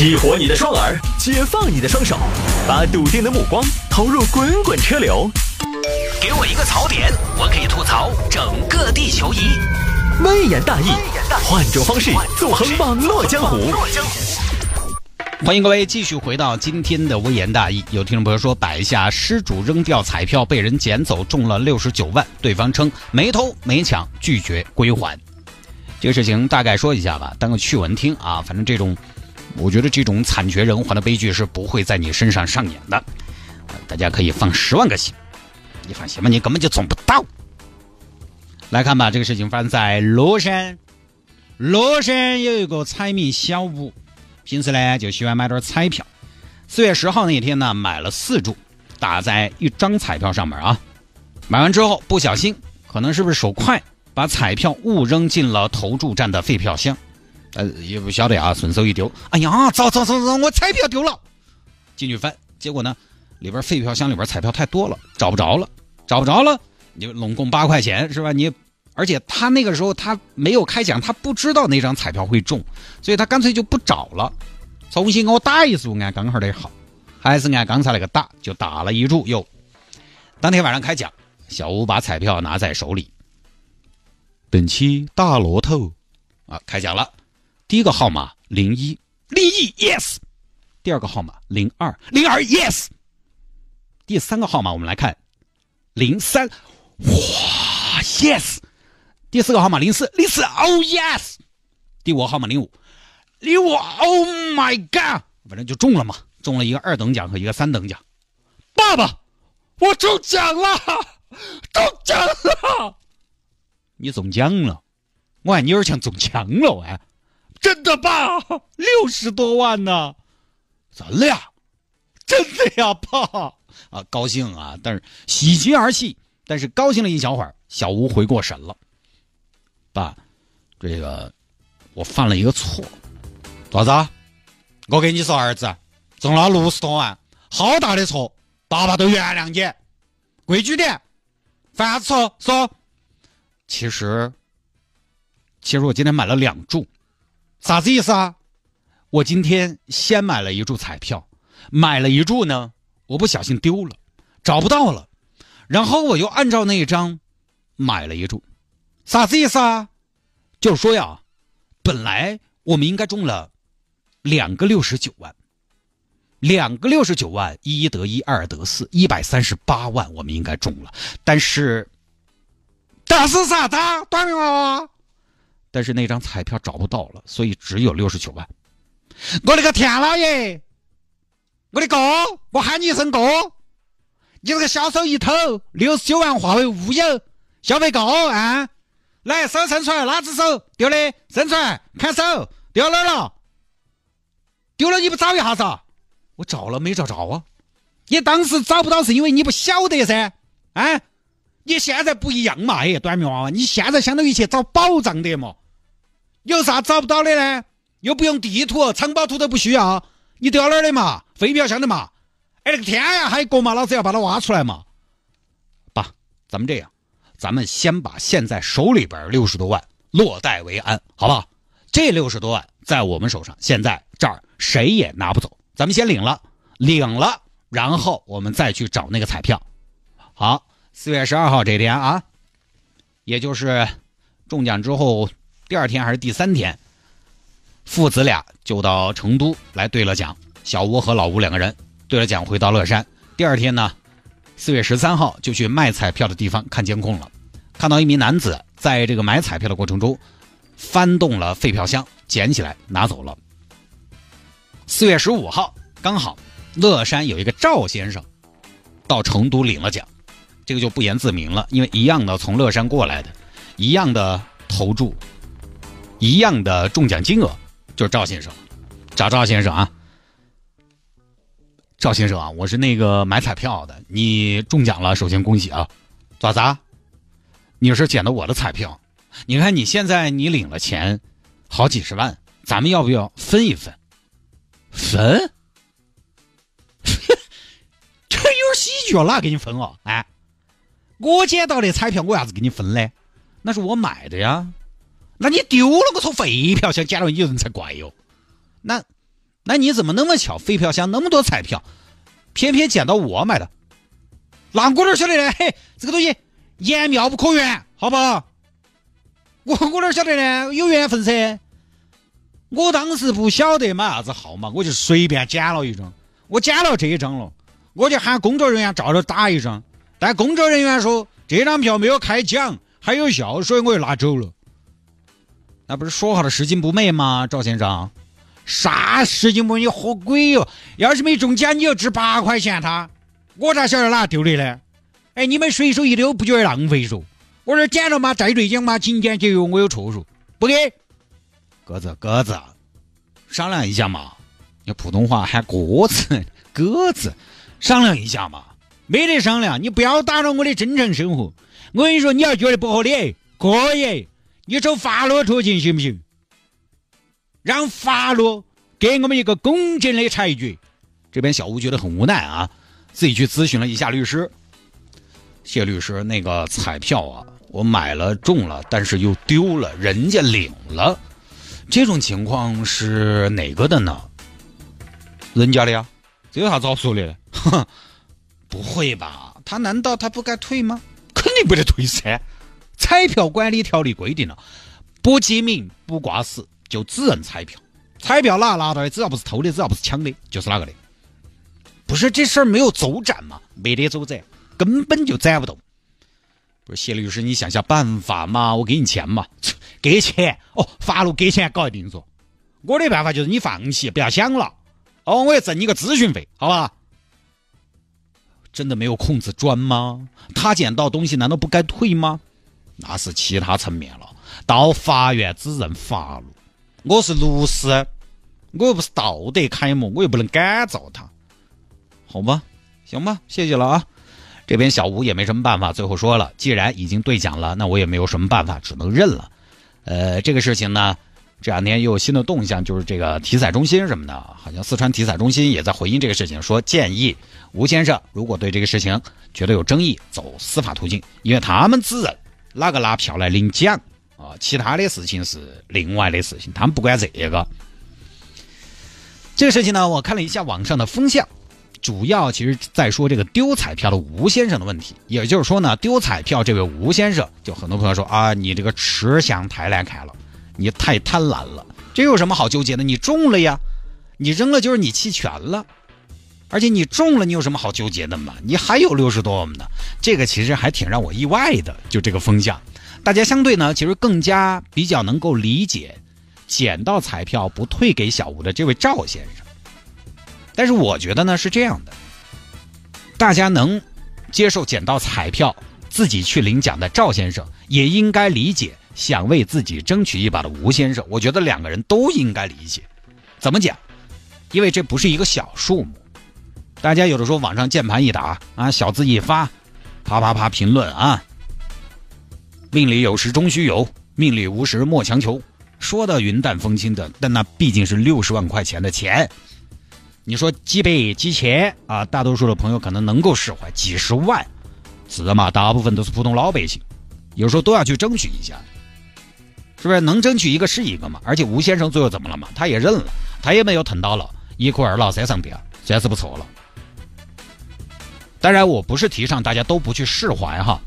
激活你的双耳，解放你的双手，把笃定的目光投入滚滚车流。给我一个槽点，我可以吐槽整个地球仪。微言大义，换种方式纵横网络江湖。欢迎各位继续回到今天的微言大义。有听众朋友说，摆下失主扔掉彩票被人捡走，中了六十九万，对方称没偷没抢，拒绝归还。这个事情大概说一下吧，当个趣闻听啊。反正这种，我觉得这种惨绝人寰的悲剧是不会在你身上上演的，大家可以放十万个心。你放心吧，你根本就中不到。来看吧，这个事情发生在乐山。乐山有一个彩民小吴。平时呢就喜欢买点彩票。四月十号那天呢，买了四注，打在一张彩票上面啊。买完之后不小心，可能是不是手快，把彩票误扔进了投注站的废票箱。呃，也不晓得啊，顺手一丢，哎呀，糟糟糟糟，我彩票丢了。进去翻，结果呢，里边废票箱里边彩票太多了，找不着了，找不着了。你拢共八块钱是吧？你。而且他那个时候他没有开奖，他不知道那张彩票会中，所以他干脆就不找了，重新给我打一注，按刚好的号，还是按刚才那个打，就打了一注。又当天晚上开奖，小吴把彩票拿在手里，本期大罗透啊，开奖了，第一个号码零一零一 yes，第二个号码零二零二 yes，第三个号码我们来看零三，哇 yes。第四个号码零四零四，Oh yes！第五个号码零五零五，Oh my god！反正就中了嘛，中了一个二等奖和一个三等奖。爸爸，我中奖了，中奖了！你中奖了？我看你有点像中枪了哎！真的爸，六十多万呢！真的呀？真的呀，爸！啊，高兴啊！但是喜极而泣，但是高兴了一小会儿，小吴回过神了。爸，这个我犯了一个错，咋子？我跟你说，儿子中了六十多万，好大的错，爸爸都原谅你。规矩点，犯啥错说。其实，其实我今天买了两注，啥子意思啊？我今天先买了一注彩票，买了一注呢，我不小心丢了，找不到了，然后我又按照那一张买了一注。啥子意思啊？就是说呀，本来我们应该中了两个六十九万，两个六十九万，一得一，二得四，一百三十八万，我们应该中了。但是，但是啥子？短命娃娃？但是那张彩票找不到了，所以只有六十九万。我的个天老爷！我的哥，我喊你一声哥，你这个小手一偷，六十九万化为乌有，消费高啊！来，手伸出来，哪只手丢的？伸出来，看手，丢哪儿了？丢了你不找一下子？我找了没找着啊？你当时找不到是因为你不晓得噻？啊？你现在不一样嘛？哎，短命娃娃，你现在相当于去找宝藏的嘛？有啥找不到的呢？又不用地图、藏宝图都不需要，你丢哪儿的嘛？废票箱的嘛？哎，那个天呀，还过嘛？老子要把它挖出来嘛？爸，咱们这样。咱们先把现在手里边六十多万落袋为安，好不好？这六十多万在我们手上，现在这儿谁也拿不走。咱们先领了，领了，然后我们再去找那个彩票。好，四月十二号这天啊，也就是中奖之后第二天还是第三天，父子俩就到成都来兑了奖。小吴和老吴两个人兑了奖，回到乐山。第二天呢？四月十三号就去卖彩票的地方看监控了，看到一名男子在这个买彩票的过程中翻动了废票箱，捡起来拿走了。四月十五号刚好乐山有一个赵先生到成都领了奖，这个就不言自明了，因为一样的从乐山过来的，一样的投注，一样的中奖金额，就是赵先生，找赵先生啊。赵先生啊，我是那个买彩票的，你中奖了，首先恭喜啊！咋子？你是捡的我的彩票？你看你现在你领了钱，好几十万，咱们要不要分一分？分？这有点喜剧，哪给你分哦？哎，我捡到的彩票，我啥子给你分嘞？那是我买的呀。那你丢了个从废票箱，捡了一人才怪哟。那。那你怎么那么巧？废票箱那么多彩票，偏偏捡到我买的，那我哪晓得呢？嘿，这个东西言妙不可言，好不好？我我哪晓得呢？有缘分噻。我当时不晓得买啥子号码，我就随便捡了一张。我捡了这一张了，我就喊工作人员照着打一张。但工作人员说这张票没有开奖，还有效，所以我就拿走了。那不是说好的拾金不昧吗，赵先生？啥拾金不昧？你喝鬼哟！要是没中奖，你要值八块钱，他我咋晓得哪丢的呢？哎，你们随手一丢，不觉得浪费嗦？我这捡了嘛，再兑奖嘛，勤俭节约，我有错说不给。鸽子，鸽子，商量一下嘛。用普通话喊鸽子，鸽子，商量一下嘛。没得商量，你不要打扰我的正常生活。我跟你说，你要觉得不合理，可以，你走法律途径行不行？让法律给我们一个公正的裁决。这边小吴觉得很无奈啊，自己去咨询了一下律师。谢律师，那个彩票啊，我买了中了，但是又丢了，人家领了。这种情况是哪个的呢？人家的呀，这有啥子好说的？哼，不会吧？他难道他不该退吗？肯定不得退噻！彩票管理条例规定了，不记名不挂失就只认彩票。彩票哪拿到的，只要不是偷的，只要不是抢的，就是哪个的。不是这事儿没有走展吗？没得走展，根本就展不动。不是谢律师，你想想办法嘛？我给你钱嘛。给钱哦，法律给钱搞一定说。我的办法就是你放弃，不要想了。哦，我要挣你个咨询费，好吧？真的没有空子钻吗？他捡到东西难道不该退吗？那是其他层面了。到法院只认法律。我是律师，我又不是道德楷模，我又不能改造他。好吧，行吧，谢谢了啊。这边小吴也没什么办法，最后说了，既然已经兑奖了，那我也没有什么办法，只能认了。呃，这个事情呢，这两天又有新的动向，就是这个体彩中心什么的，好像四川体彩中心也在回应这个事情，说建议吴先生如果对这个事情觉得有争议，走司法途径，因为他们只认哪个拿票来领奖啊，其他的事情是另外的事情，他们不管这个。这个事情呢，我看了一下网上的风向，主要其实在说这个丢彩票的吴先生的问题，也就是说呢，丢彩票这位吴先生，就很多朋友说啊，你这个吃相太难看了，你太贪婪了，这有什么好纠结的？你中了呀，你扔了就是你弃权了，而且你中了，你有什么好纠结的嘛？你还有六十多万呢，这个其实还挺让我意外的，就这个风向，大家相对呢，其实更加比较能够理解，捡到彩票不退给小吴的这位赵先生。但是我觉得呢是这样的，大家能接受捡到彩票自己去领奖的赵先生，也应该理解想为自己争取一把的吴先生。我觉得两个人都应该理解。怎么讲？因为这不是一个小数目。大家有的时候网上键盘一打啊，小字一发，啪啪啪评论啊，命里有时终须有，命里无时莫强求，说的云淡风轻的，但那毕竟是六十万块钱的钱。你说几百几千啊，大多数的朋友可能能够释怀，几十万，是嘛？大部分都是普通老百姓，有时候都要去争取一下，是不是？能争取一个是一个嘛？而且吴先生最后怎么了嘛？他也认了，他也没有疼到了，一哭二闹三上吊，算是不错了。当然，我不是提倡大家都不去释怀哈，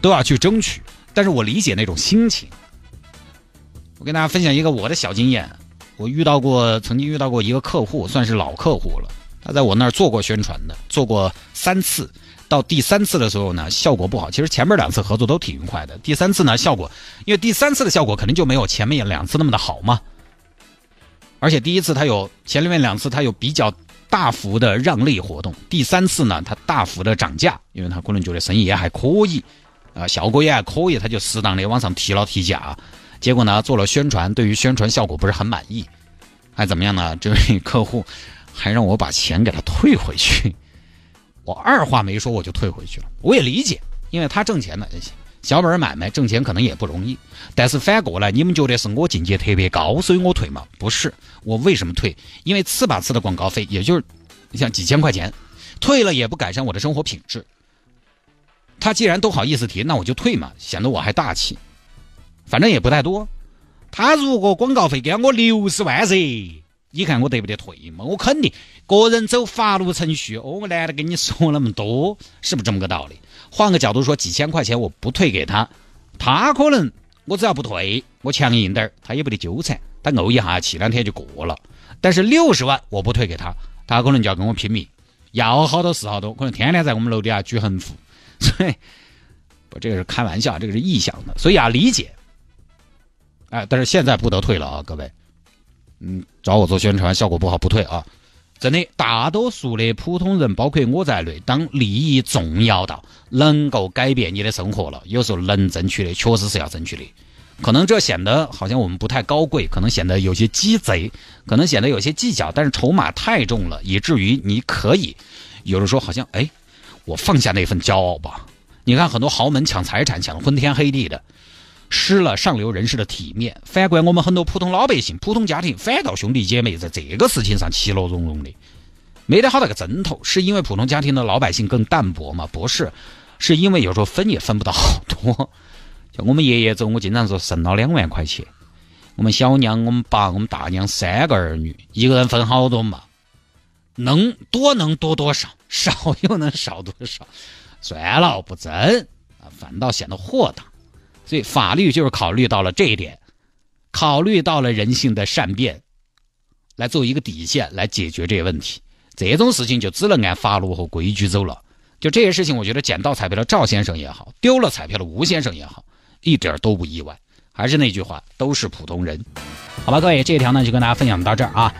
都要去争取，但是我理解那种心情。我跟大家分享一个我的小经验。我遇到过，曾经遇到过一个客户，算是老客户了。他在我那儿做过宣传的，做过三次。到第三次的时候呢，效果不好。其实前面两次合作都挺愉快的，第三次呢，效果因为第三次的效果肯定就没有前面两次那么的好嘛。而且第一次他有前面两次他有比较大幅的让利活动，第三次呢，他大幅的涨价，因为他可能觉得生意也还可以，啊，效果也还可以，他就适当的往上提了提价。结果呢，做了宣传，对于宣传效果不是很满意，还怎么样呢？这位客户还让我把钱给他退回去，我二话没说我就退回去了。我也理解，因为他挣钱呢，小本买卖挣钱可能也不容易。但是反过来，你们觉得是我境界特别高，所以我退吗？不是，我为什么退？因为次把次的广告费，也就是像几千块钱，退了也不改善我的生活品质。他既然都好意思提，那我就退嘛，显得我还大气。反正也不太多，他如果广告费给我六十万噻，你看我得不得退嘛？我肯定个人走法律程序，哦，我懒得跟你说那么多，是不是这么个道理？换个角度说，几千块钱我不退给他，他可能我只要不退，我强硬点儿，他也不得纠缠，他怄一下气，两天就过了。但是六十万我不退给他，他可能就要跟我拼命，要好多是好多，可能天天在我们楼底下举横幅。所以，不，这个是开玩笑，这个是臆想的，所以啊，理解。哎，但是现在不得退了啊，各位。嗯，找我做宣传，效果不好不退啊！真的，大多数的普通人，包括我在内，当利益重要到能够改变你的生活了，有时候能争取的，确实是要争取的。可能这显得好像我们不太高贵，可能显得有些鸡贼，可能显得有些计较，但是筹码太重了，以至于你可以有的时候好像哎，我放下那份骄傲吧。你看很多豪门抢财产抢得昏天黑地的。失了上流人士的体面，反观我们很多普通老百姓、普通家庭，反倒兄弟姐妹在这个事情上其乐融融的，没得好大个针头。是因为普通家庭的老百姓更淡薄吗？不是，是因为有时候分也分不到好多。像我们爷爷走，我经常说剩了两万块钱。我们小娘、我们爸、我们大娘三个儿女，一个人分好多嘛？能多能多多少，少又能少多少？算了，不争啊，反倒显得豁达。所以法律就是考虑到了这一点，考虑到了人性的善变，来做一个底线来解决这些问题。这种事情就只能按法律和规矩走了。就这些事情，我觉得捡到彩票的赵先生也好，丢了彩票的吴先生也好，一点都不意外。还是那句话，都是普通人。好吧，各位，这一条呢就跟大家分享到这儿啊。